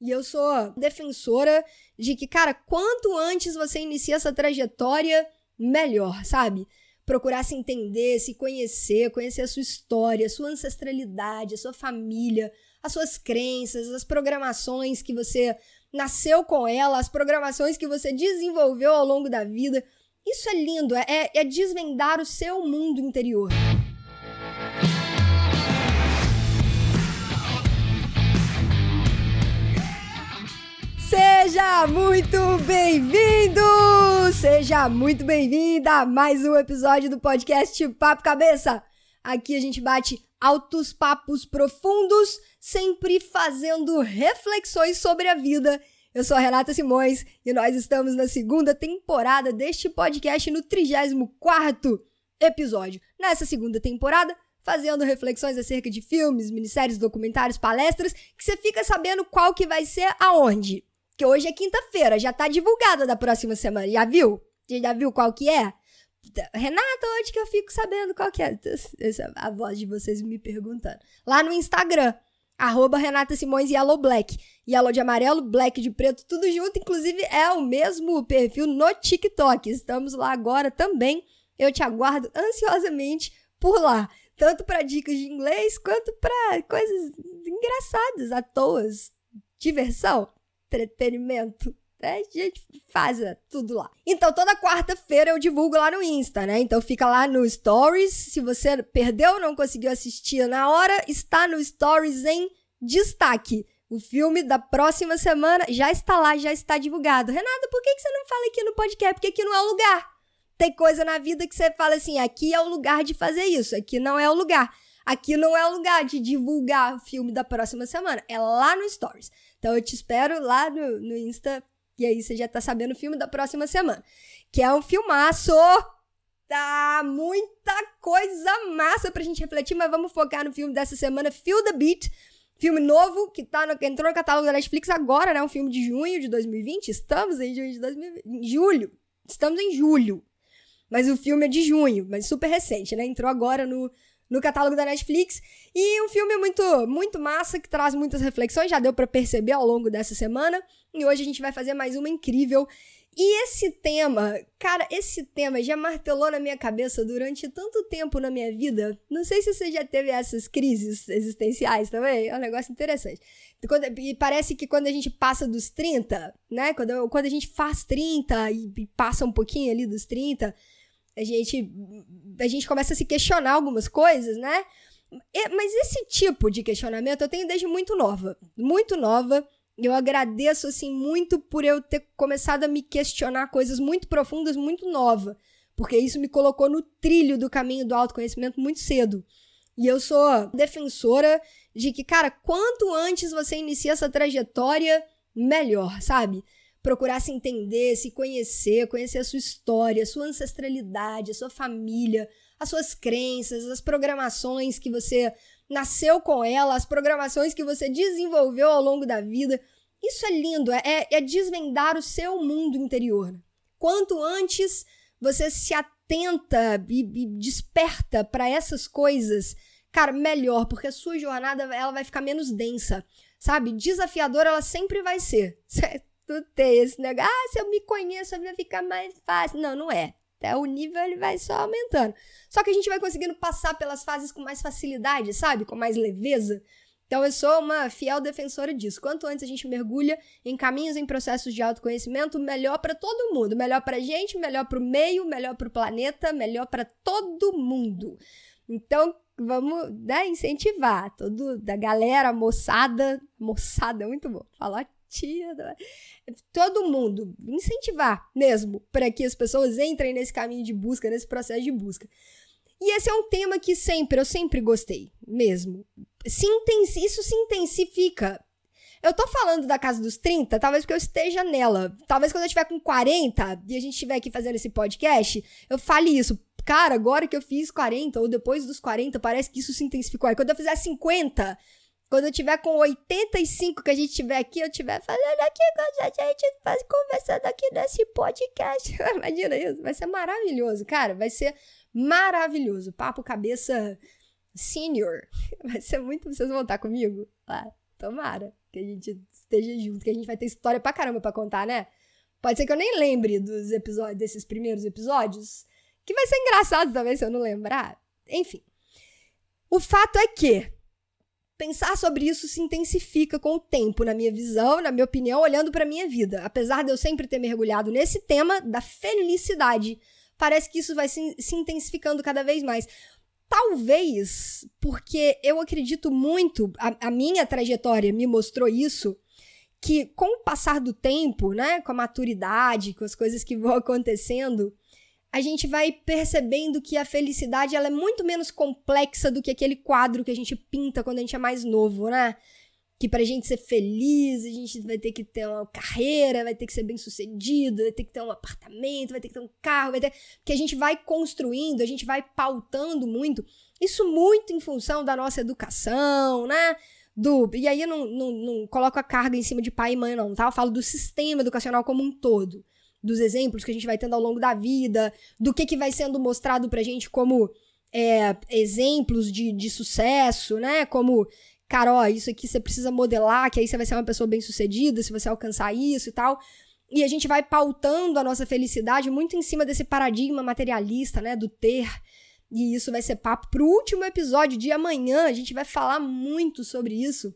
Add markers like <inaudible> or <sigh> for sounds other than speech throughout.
E eu sou defensora de que, cara, quanto antes você inicia essa trajetória, melhor, sabe? Procurar se entender, se conhecer, conhecer a sua história, a sua ancestralidade, a sua família, as suas crenças, as programações que você nasceu com ela, as programações que você desenvolveu ao longo da vida. Isso é lindo, é, é desvendar o seu mundo interior. Seja muito bem-vindo! Seja muito bem-vinda a mais um episódio do podcast Papo Cabeça. Aqui a gente bate altos papos profundos, sempre fazendo reflexões sobre a vida. Eu sou a Renata Simões e nós estamos na segunda temporada deste podcast no 34 episódio. Nessa segunda temporada, fazendo reflexões acerca de filmes, minisséries, documentários, palestras, que você fica sabendo qual que vai ser aonde. Que hoje é quinta-feira, já tá divulgada da próxima semana. Já viu? Já viu qual que é? Renata, hoje que eu fico sabendo qual que é. Essa é a voz de vocês me perguntando. Lá no Instagram, arroba Renata Simões Yellow Black. Yellow de amarelo, Black de preto, tudo junto. Inclusive, é o mesmo perfil no TikTok. Estamos lá agora também. Eu te aguardo ansiosamente por lá. Tanto para dicas de inglês, quanto para coisas engraçadas, à toa, diversão entretenimento. Né? A gente faz tudo lá. Então, toda quarta-feira eu divulgo lá no Insta, né? Então, fica lá no Stories. Se você perdeu, não conseguiu assistir na hora, está no Stories em destaque. O filme da próxima semana já está lá, já está divulgado. Renata, por que, que você não fala aqui no podcast? Porque aqui não é o lugar. Tem coisa na vida que você fala assim: aqui é o lugar de fazer isso, aqui não é o lugar. Aqui não é o lugar de divulgar o filme da próxima semana, é lá no Stories. Então eu te espero lá no, no Insta, e aí você já tá sabendo o filme da próxima semana. Que é um filmaço! Tá muita coisa massa pra gente refletir, mas vamos focar no filme dessa semana, Feel the Beat. Filme novo que tá no, entrou no catálogo da Netflix agora, né? Um filme de junho de 2020. Estamos em junho de 2020. Em julho. Estamos em julho. Mas o filme é de junho, mas super recente, né? Entrou agora no, no catálogo da Netflix. E um filme muito, muito massa, que traz muitas reflexões, já deu para perceber ao longo dessa semana. E hoje a gente vai fazer mais uma incrível. E esse tema, cara, esse tema já martelou na minha cabeça durante tanto tempo na minha vida. Não sei se você já teve essas crises existenciais também. É um negócio interessante. E parece que quando a gente passa dos 30, né? Quando, quando a gente faz 30 e passa um pouquinho ali dos 30, a gente, a gente começa a se questionar algumas coisas, né? Mas esse tipo de questionamento eu tenho desde muito nova. Muito nova. Eu agradeço, assim, muito por eu ter começado a me questionar coisas muito profundas, muito nova. Porque isso me colocou no trilho do caminho do autoconhecimento muito cedo. E eu sou defensora de que, cara, quanto antes você inicia essa trajetória, melhor, sabe? Procurar se entender, se conhecer, conhecer a sua história, a sua ancestralidade, a sua família, as suas crenças, as programações que você nasceu com ela, as programações que você desenvolveu ao longo da vida. Isso é lindo, é, é desvendar o seu mundo interior. Quanto antes você se atenta e, e desperta para essas coisas, cara, melhor, porque a sua jornada ela vai ficar menos densa, sabe? Desafiadora ela sempre vai ser. <laughs> tu ter esse negócio. Ah, se eu me conheço, vai ficar mais fácil. Não, não é. Até o nível ele vai só aumentando. Só que a gente vai conseguindo passar pelas fases com mais facilidade, sabe? Com mais leveza. Então eu sou uma fiel defensora disso. Quanto antes a gente mergulha em caminhos, em processos de autoconhecimento, melhor para todo mundo, melhor para gente, melhor para o meio, melhor para o planeta, melhor para todo mundo. Então vamos né, incentivar todo da galera, moçada, moçada muito bom falar tia, todo mundo, incentivar mesmo para que as pessoas entrem nesse caminho de busca, nesse processo de busca. E esse é um tema que sempre, eu sempre gostei, mesmo. Se intensi, isso se intensifica. Eu tô falando da casa dos 30, talvez porque eu esteja nela. Talvez quando eu estiver com 40 e a gente estiver aqui fazendo esse podcast, eu fale isso. Cara, agora que eu fiz 40 ou depois dos 40, parece que isso se intensificou. Aí quando eu fizer 50, quando eu tiver com 85 que a gente tiver aqui, eu tiver falando aqui com a gente, faz, conversando aqui nesse podcast. <laughs> Imagina isso, vai ser maravilhoso, cara, vai ser maravilhoso. Papo cabeça senior. <laughs> Vai ser muito, vocês vão estar comigo? Ah, tomara que a gente esteja junto, que a gente vai ter história pra caramba pra contar, né? Pode ser que eu nem lembre dos episódios, desses primeiros episódios, que vai ser engraçado também se eu não lembrar. Enfim. O fato é que pensar sobre isso se intensifica com o tempo, na minha visão, na minha opinião, olhando para minha vida. Apesar de eu sempre ter mergulhado nesse tema da felicidade, parece que isso vai se, se intensificando cada vez mais. Talvez porque eu acredito muito, a, a minha trajetória me mostrou isso, que com o passar do tempo, né, com a maturidade, com as coisas que vão <laughs> acontecendo, a gente vai percebendo que a felicidade ela é muito menos complexa do que aquele quadro que a gente pinta quando a gente é mais novo, né? Que pra gente ser feliz, a gente vai ter que ter uma carreira, vai ter que ser bem sucedido, vai ter que ter um apartamento, vai ter que ter um carro, vai ter. Que a gente vai construindo, a gente vai pautando muito. Isso muito em função da nossa educação, né? Do, e aí eu não, não, não coloco a carga em cima de pai e mãe, não, tá? Eu falo do sistema educacional como um todo dos exemplos que a gente vai tendo ao longo da vida, do que, que vai sendo mostrado pra gente como é, exemplos de, de sucesso, né? Como, cara, ó, isso aqui você precisa modelar, que aí você vai ser uma pessoa bem sucedida se você alcançar isso e tal. E a gente vai pautando a nossa felicidade muito em cima desse paradigma materialista, né? Do ter. E isso vai ser papo pro último episódio de amanhã. A gente vai falar muito sobre isso.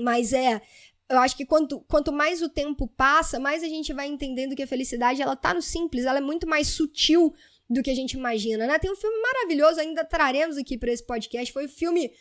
Mas é, eu acho que quanto, quanto mais o tempo passa, mais a gente vai entendendo que a felicidade ela tá no simples, ela é muito mais sutil do que a gente imagina, né? Tem um filme maravilhoso, ainda traremos aqui para esse podcast, foi o filme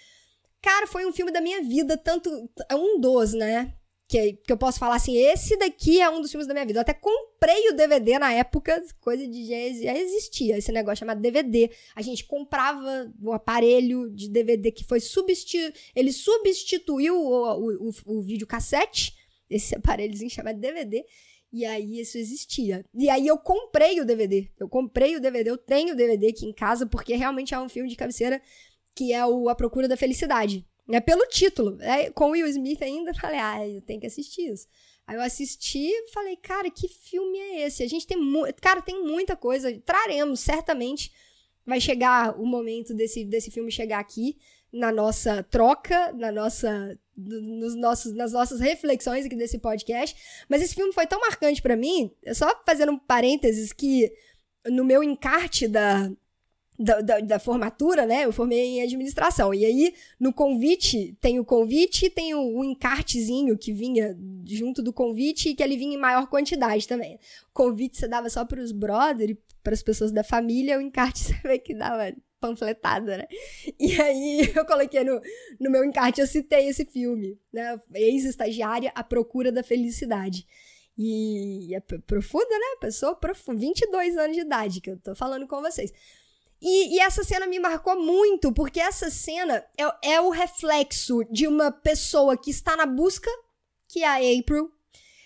Cara, foi um filme da minha vida, tanto é um dos, né? Que, que eu posso falar assim, esse daqui é um dos filmes da minha vida. Eu até comprei o DVD na época, coisa de já, existia esse negócio chamado DVD. A gente comprava o aparelho de DVD que foi substituído, ele substituiu o, o, o, o videocassete, esse aparelhozinho chamado DVD, e aí isso existia. E aí eu comprei o DVD. Eu comprei o DVD, eu tenho o DVD aqui em casa, porque realmente é um filme de cabeceira que é o A Procura da Felicidade né, pelo título. É, com Will Smith ainda, falei, ah, eu tenho que assistir isso. Aí eu assisti e falei, cara, que filme é esse? A gente tem muito. Cara, tem muita coisa. Traremos, certamente. Vai chegar o momento desse, desse filme chegar aqui, na nossa troca, na nossa. Nos nossos, nas nossas reflexões aqui desse podcast. Mas esse filme foi tão marcante para mim, só fazendo um parênteses, que no meu encarte da, da, da, da, formatura, né? Eu formei em administração. E aí, no convite, tem o convite e tem o, o, encartezinho que vinha junto do convite e que ele vinha em maior quantidade também. O convite você dava só para os brothers para as pessoas da família, o encarte <laughs> você vê que dava panfletada, né? E aí eu coloquei no, no meu encarte, eu citei esse filme, né? Ex-estagiária, A Procura da Felicidade. E é profunda, né? Pessoa profunda, 22 anos de idade que eu tô falando com vocês. E, e, essa cena me marcou muito, porque essa cena é, é, o reflexo de uma pessoa que está na busca, que é a April,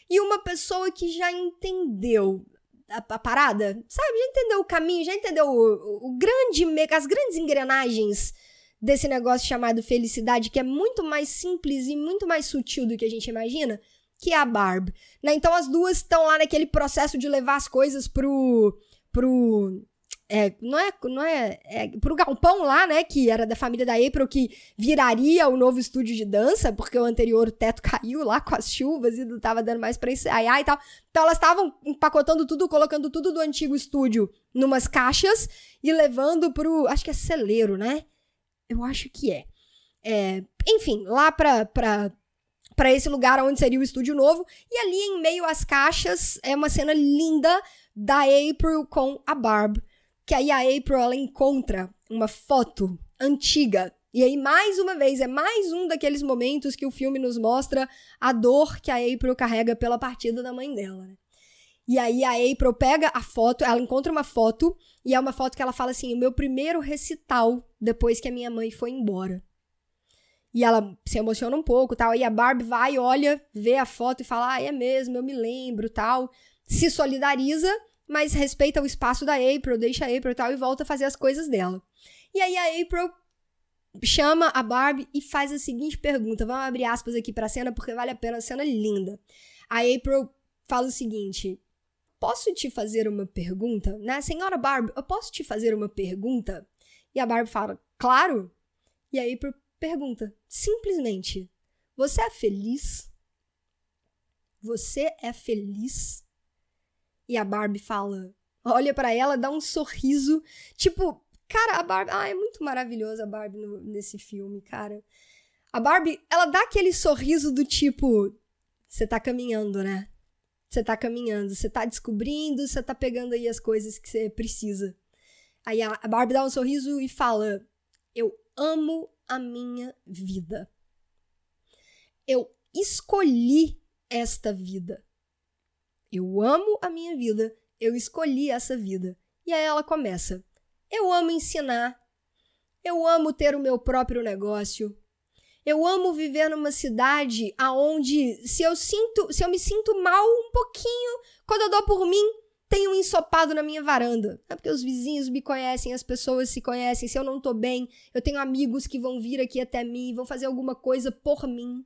e uma pessoa que já entendeu a, a parada, sabe? Já entendeu o caminho, já entendeu o, o grande, as grandes engrenagens desse negócio chamado felicidade, que é muito mais simples e muito mais sutil do que a gente imagina, que é a Barb. Né? Então as duas estão lá naquele processo de levar as coisas pro. pro é, não é, não é, é pro galpão lá, né, que era da família da April, que viraria o novo estúdio de dança, porque o anterior o teto <laughs> caiu lá com as chuvas e não tava dando mais pra ensaiar e tal. Então elas estavam empacotando tudo, colocando tudo do antigo estúdio numas caixas e levando pro, acho que é celeiro, né? Eu acho que é. é enfim, lá pra, pra, para esse lugar onde seria o estúdio novo. E ali em meio às caixas é uma cena linda da April com a Barb que aí a April ela encontra uma foto antiga. E aí, mais uma vez, é mais um daqueles momentos que o filme nos mostra a dor que a April carrega pela partida da mãe dela, né? E aí a April pega a foto, ela encontra uma foto, e é uma foto que ela fala assim: o meu primeiro recital depois que a minha mãe foi embora. E ela se emociona um pouco, tal. E a Barbie vai, olha, vê a foto e fala: ah, é mesmo, eu me lembro, tal. Se solidariza mas respeita o espaço da April, deixa a April e tal, e volta a fazer as coisas dela. E aí a April chama a Barbie e faz a seguinte pergunta. Vamos abrir aspas aqui pra cena, porque vale a pena, a cena é linda. A April fala o seguinte: Posso te fazer uma pergunta? Né? Senhora Barbie, eu posso te fazer uma pergunta? E a Barbie fala, claro. E a April pergunta, simplesmente, você é feliz? Você é feliz? E a Barbie fala, olha para ela, dá um sorriso, tipo, cara, a Barbie, ah, é muito maravilhosa a Barbie no, nesse filme, cara. A Barbie, ela dá aquele sorriso do tipo, você tá caminhando, né? Você tá caminhando, você tá descobrindo, você tá pegando aí as coisas que você precisa. Aí a Barbie dá um sorriso e fala: Eu amo a minha vida. Eu escolhi esta vida. Eu amo a minha vida, eu escolhi essa vida. E aí ela começa: Eu amo ensinar, eu amo ter o meu próprio negócio, eu amo viver numa cidade aonde se eu sinto, se eu me sinto mal um pouquinho, quando eu dou por mim, tem um ensopado na minha varanda. É porque os vizinhos me conhecem, as pessoas se conhecem. Se eu não tô bem, eu tenho amigos que vão vir aqui até mim, vão fazer alguma coisa por mim.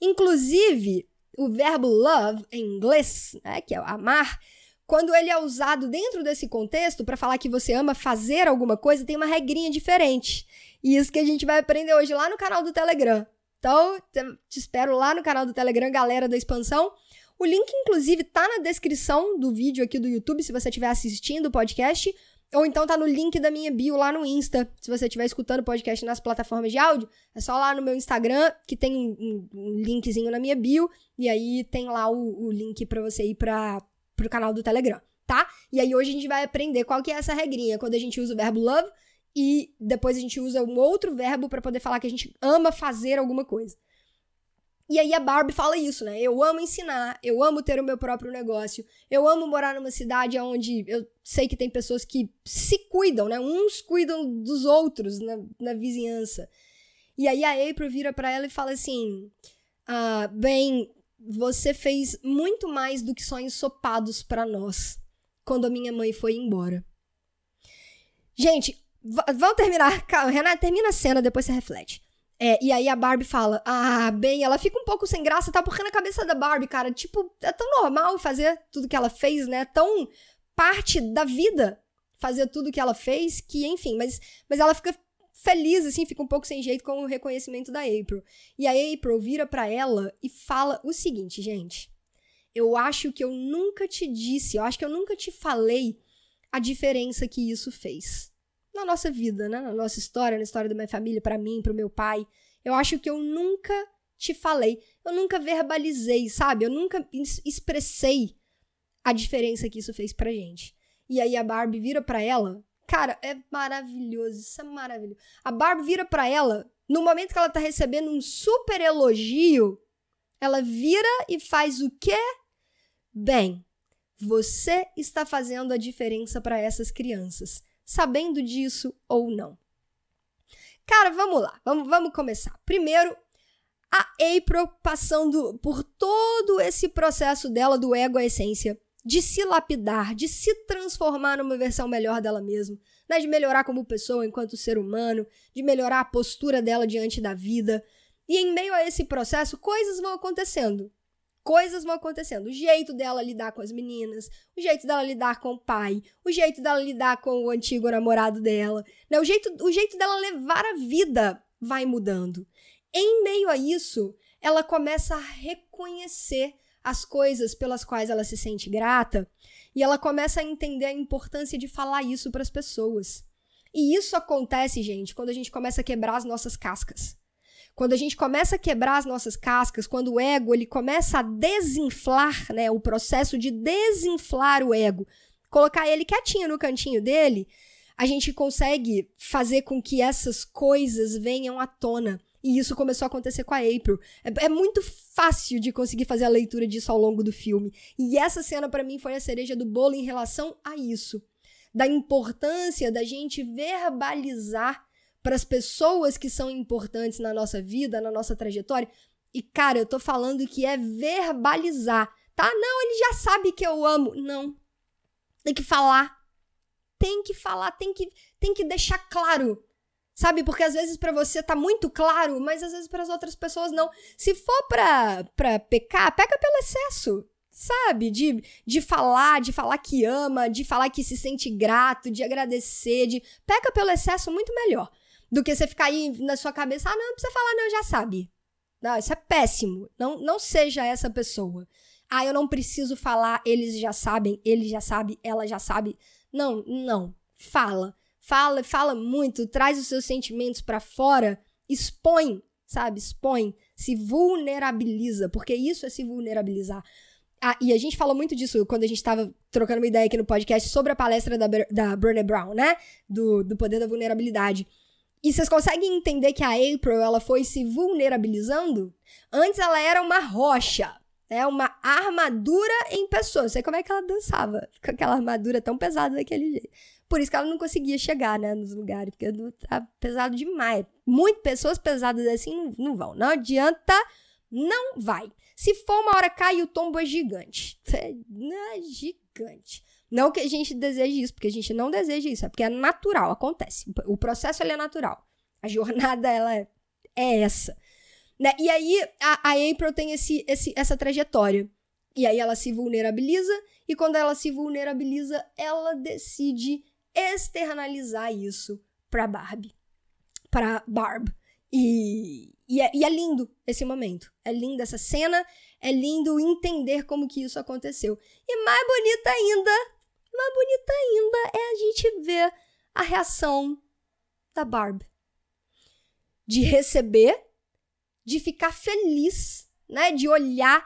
Inclusive, o verbo love em inglês, né, que é amar, quando ele é usado dentro desse contexto para falar que você ama fazer alguma coisa, tem uma regrinha diferente. E isso que a gente vai aprender hoje lá no canal do Telegram. Então, te espero lá no canal do Telegram, galera da expansão. O link, inclusive, tá na descrição do vídeo aqui do YouTube, se você estiver assistindo o podcast. Ou então tá no link da minha bio lá no Insta. Se você estiver escutando o podcast nas plataformas de áudio, é só lá no meu Instagram, que tem um, um linkzinho na minha bio. E aí tem lá o, o link para você ir para pro canal do Telegram, tá? E aí hoje a gente vai aprender qual que é essa regrinha. Quando a gente usa o verbo love, e depois a gente usa um outro verbo para poder falar que a gente ama fazer alguma coisa. E aí a Barbie fala isso, né? Eu amo ensinar, eu amo ter o meu próprio negócio, eu amo morar numa cidade onde eu sei que tem pessoas que se cuidam, né? Uns cuidam dos outros na, na vizinhança. E aí a April vira para ela e fala assim: ah, bem, você fez muito mais do que sonhos sopados para nós quando a minha mãe foi embora. Gente, vamos terminar. Calma, Renata, termina a cena, depois você reflete. É, e aí a Barbie fala: Ah, bem, ela fica um pouco sem graça, tá? Porque na cabeça da Barbie, cara, tipo, é tão normal fazer tudo que ela fez, né? Tão parte da vida fazer tudo que ela fez, que, enfim, mas, mas ela fica feliz, assim, fica um pouco sem jeito com o reconhecimento da April. E a April vira para ela e fala o seguinte, gente. Eu acho que eu nunca te disse, eu acho que eu nunca te falei a diferença que isso fez na nossa vida, né? Na nossa história, na história da minha família, para mim, para o meu pai. Eu acho que eu nunca te falei, eu nunca verbalizei, sabe? Eu nunca expressei a diferença que isso fez pra gente. E aí a Barbie vira para ela, cara, é maravilhoso, isso é maravilhoso. A Barbie vira para ela, no momento que ela tá recebendo um super elogio, ela vira e faz o quê? Bem, você está fazendo a diferença para essas crianças sabendo disso ou não. Cara, vamos lá, vamos, vamos começar. Primeiro, a April passando por todo esse processo dela do ego à essência, de se lapidar, de se transformar numa versão melhor dela mesma, né? de melhorar como pessoa enquanto ser humano, de melhorar a postura dela diante da vida. E em meio a esse processo, coisas vão acontecendo coisas vão acontecendo. O jeito dela lidar com as meninas, o jeito dela lidar com o pai, o jeito dela lidar com o antigo namorado dela, né? o, jeito, o jeito dela levar a vida vai mudando. Em meio a isso, ela começa a reconhecer as coisas pelas quais ela se sente grata e ela começa a entender a importância de falar isso para as pessoas. E isso acontece, gente, quando a gente começa a quebrar as nossas cascas. Quando a gente começa a quebrar as nossas cascas, quando o ego ele começa a desinflar, né, o processo de desinflar o ego, colocar ele quietinho no cantinho dele, a gente consegue fazer com que essas coisas venham à tona. E isso começou a acontecer com a April. É, é, muito fácil de conseguir fazer a leitura disso ao longo do filme. E essa cena, para mim, foi a cereja do bolo em relação a isso. Da importância da gente verbalizar para as pessoas que são importantes na nossa vida, na nossa trajetória. E, cara, eu tô falando que é verbalizar, tá? Não, ele já sabe que eu amo. Não. Tem que falar. Tem que falar, tem que, tem que deixar claro. Sabe? Porque às vezes para você tá muito claro, mas às vezes para as outras pessoas não. Se for pra, pra pecar, peca pelo excesso sabe? De, de falar, de falar que ama, de falar que se sente grato, de agradecer, de. Peca pelo excesso muito melhor do que você ficar aí na sua cabeça, ah, não, não precisa falar, não, já sabe. Não, isso é péssimo. Não, não seja essa pessoa. Ah, eu não preciso falar, eles já sabem, ele já sabe, ela já sabe. Não, não. Fala. Fala, fala muito, traz os seus sentimentos para fora, expõe, sabe? Expõe, se vulnerabiliza, porque isso é se vulnerabilizar. Ah, e a gente falou muito disso quando a gente estava trocando uma ideia aqui no podcast sobre a palestra da, da Brené Brown, né? Do, do poder da vulnerabilidade. E vocês conseguem entender que a April ela foi se vulnerabilizando? Antes ela era uma rocha, né? Uma armadura em pessoa. Não sei como é que ela dançava com aquela armadura tão pesada daquele jeito. Por isso que ela não conseguia chegar, né, nos lugares, porque tá pesado demais. Muitas pessoas pesadas assim não, não vão. Não adianta, não vai. Se for uma hora cai, o tombo é gigante. <laughs> É, é gigante. Não que a gente deseje isso, porque a gente não deseja isso, é porque é natural, acontece. O processo ele é natural. A jornada <laughs> ela é, é essa. Né? E aí a, a April tem esse, esse, essa trajetória. E aí ela se vulnerabiliza, e quando ela se vulnerabiliza, ela decide externalizar isso pra Barbie. Pra Barb. E, e, é, e é lindo esse momento. É linda essa cena. É lindo entender como que isso aconteceu. E mais bonita ainda, mais bonita ainda é a gente ver a reação da Barb. De receber, de ficar feliz, né? De olhar,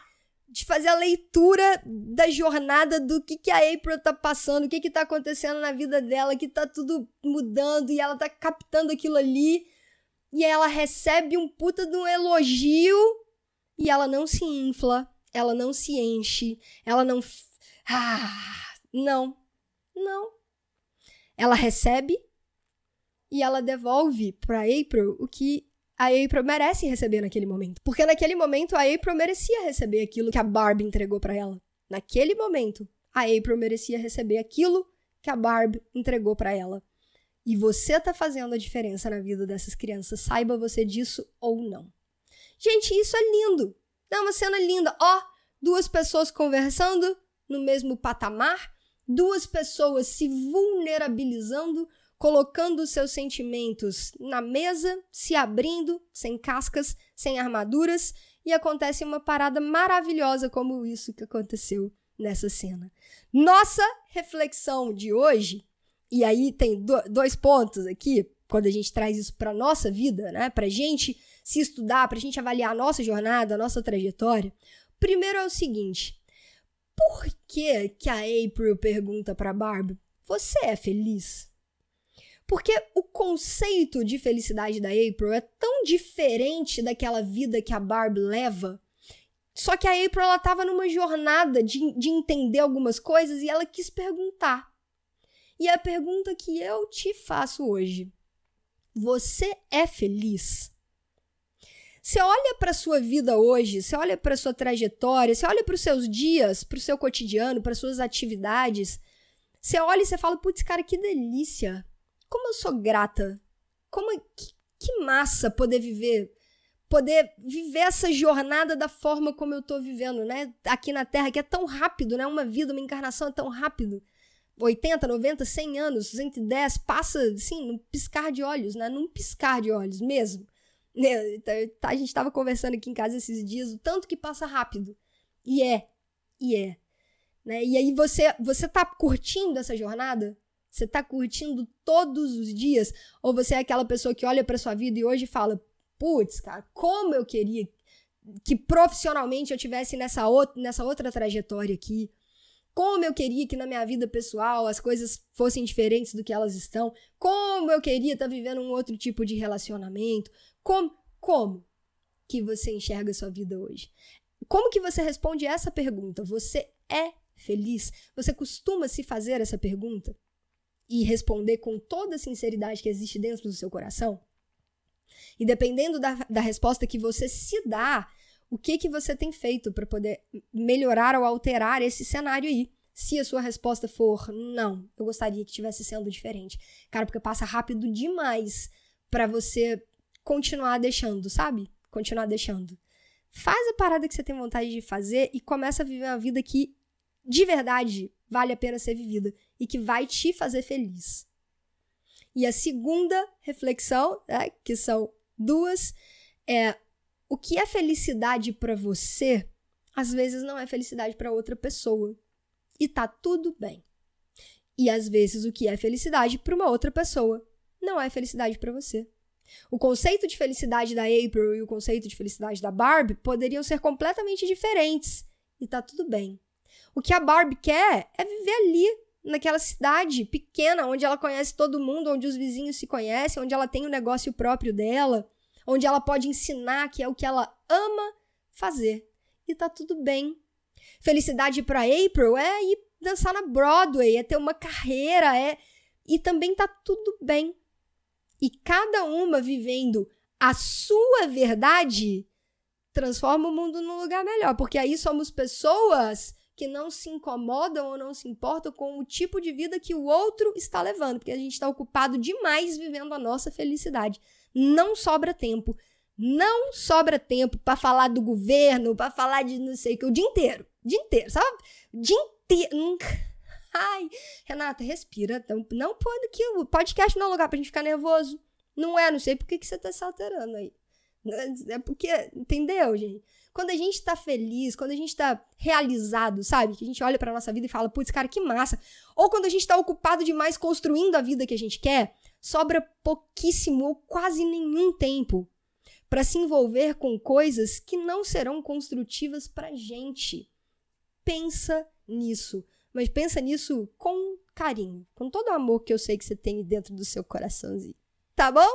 de fazer a leitura da jornada do que, que a April tá passando, o que que tá acontecendo na vida dela, que tá tudo mudando e ela tá captando aquilo ali e ela recebe um puta de um elogio e ela não se infla, ela não se enche, ela não. Ah, não. Não. Ela recebe e ela devolve para April o que a April merece receber naquele momento. Porque naquele momento a April merecia receber aquilo que a Barbie entregou para ela. Naquele momento, a April merecia receber aquilo que a Barbie entregou para ela. E você tá fazendo a diferença na vida dessas crianças, saiba você disso ou não. Gente, isso é lindo. É uma cena linda. Ó, duas pessoas conversando no mesmo patamar, duas pessoas se vulnerabilizando, colocando seus sentimentos na mesa, se abrindo, sem cascas, sem armaduras, e acontece uma parada maravilhosa como isso que aconteceu nessa cena. Nossa reflexão de hoje e aí tem do, dois pontos aqui, quando a gente traz isso para nossa vida, né? Pra gente se estudar, pra gente avaliar a nossa jornada, a nossa trajetória. Primeiro é o seguinte: por que que a April pergunta para Barbie: "Você é feliz?" Porque o conceito de felicidade da April é tão diferente daquela vida que a Barbie leva. Só que a April ela tava numa jornada de, de entender algumas coisas e ela quis perguntar. E a pergunta que eu te faço hoje: você é feliz? Você olha para sua vida hoje, você olha para sua trajetória, você olha para os seus dias, para o seu cotidiano, para suas atividades. Você olha e você fala: "Putz, cara, que delícia! Como eu sou grata! Como que, que massa poder viver poder viver essa jornada da forma como eu tô vivendo, né? Aqui na Terra, que é tão rápido, né? Uma vida, uma encarnação é tão rápido. 80, 90, 100 anos, 110, passa assim, num piscar de olhos, né? Num piscar de olhos mesmo. Né? Tá, tá, a gente estava conversando aqui em casa esses dias, o tanto que passa rápido. E é. E é. Né? E aí você, você tá curtindo essa jornada? Você tá curtindo todos os dias? Ou você é aquela pessoa que olha para sua vida e hoje fala: putz, cara, como eu queria que profissionalmente eu tivesse nessa, outra, nessa outra trajetória aqui como eu queria que na minha vida pessoal as coisas fossem diferentes do que elas estão, como eu queria estar tá vivendo um outro tipo de relacionamento, como, como que você enxerga a sua vida hoje? Como que você responde essa pergunta? Você é feliz? Você costuma se fazer essa pergunta e responder com toda a sinceridade que existe dentro do seu coração? E dependendo da, da resposta que você se dá, o que que você tem feito para poder melhorar ou alterar esse cenário aí? Se a sua resposta for não, eu gostaria que tivesse sendo diferente. Cara, porque passa rápido demais para você continuar deixando, sabe? Continuar deixando. Faz a parada que você tem vontade de fazer e começa a viver uma vida que de verdade vale a pena ser vivida e que vai te fazer feliz. E a segunda reflexão, né, que são duas, é o que é felicidade para você, às vezes não é felicidade para outra pessoa. E tá tudo bem. E às vezes o que é felicidade para uma outra pessoa não é felicidade para você. O conceito de felicidade da April e o conceito de felicidade da Barbie poderiam ser completamente diferentes. E tá tudo bem. O que a Barbie quer é viver ali, naquela cidade pequena, onde ela conhece todo mundo, onde os vizinhos se conhecem, onde ela tem o um negócio próprio dela, onde ela pode ensinar que é o que ela ama fazer. E tá tudo bem. Felicidade para April é ir dançar na Broadway, é ter uma carreira, é e também tá tudo bem. E cada uma vivendo a sua verdade transforma o mundo num lugar melhor, porque aí somos pessoas que não se incomodam ou não se importam com o tipo de vida que o outro está levando, porque a gente está ocupado demais vivendo a nossa felicidade. Não sobra tempo. Não sobra tempo para falar do governo, para falar de não sei o que, o dia inteiro. Dia inteiro, sabe? Dia inteiro. <laughs> Ai, Renata, respira. Não pode que o podcast não é lugar pra gente ficar nervoso. Não é, não sei por que, que você tá se alterando aí. É porque, entendeu, gente? Quando a gente tá feliz, quando a gente tá realizado, sabe? Que a gente olha pra nossa vida e fala, putz, cara, que massa. Ou quando a gente tá ocupado demais construindo a vida que a gente quer, sobra pouquíssimo ou quase nenhum tempo para se envolver com coisas que não serão construtivas pra gente. Pensa nisso, mas pensa nisso com carinho, com todo o amor que eu sei que você tem dentro do seu coraçãozinho. Tá bom?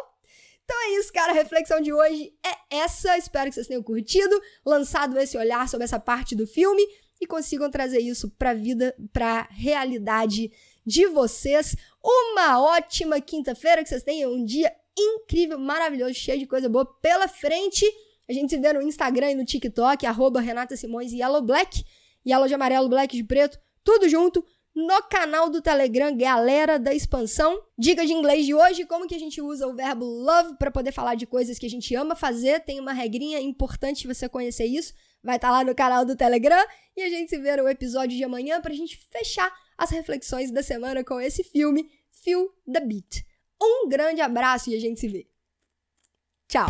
Então é isso, cara. A reflexão de hoje é essa. Espero que vocês tenham curtido, lançado esse olhar sobre essa parte do filme e consigam trazer isso pra vida, pra realidade de vocês. Uma ótima quinta-feira, que vocês tenham um dia incrível, maravilhoso, cheio de coisa boa pela frente. A gente se vê no Instagram e no TikTok, arroba Renata Simões e Yellow Black. Yellow de amarelo, Black de preto, tudo junto no canal do Telegram Galera da Expansão. Dica de inglês de hoje, como que a gente usa o verbo love para poder falar de coisas que a gente ama fazer. Tem uma regrinha importante você conhecer isso. Vai estar tá lá no canal do Telegram e a gente se vê no episódio de amanhã pra gente fechar as reflexões da semana com esse filme Feel the Beat. Um grande abraço e a gente se vê. Tchau.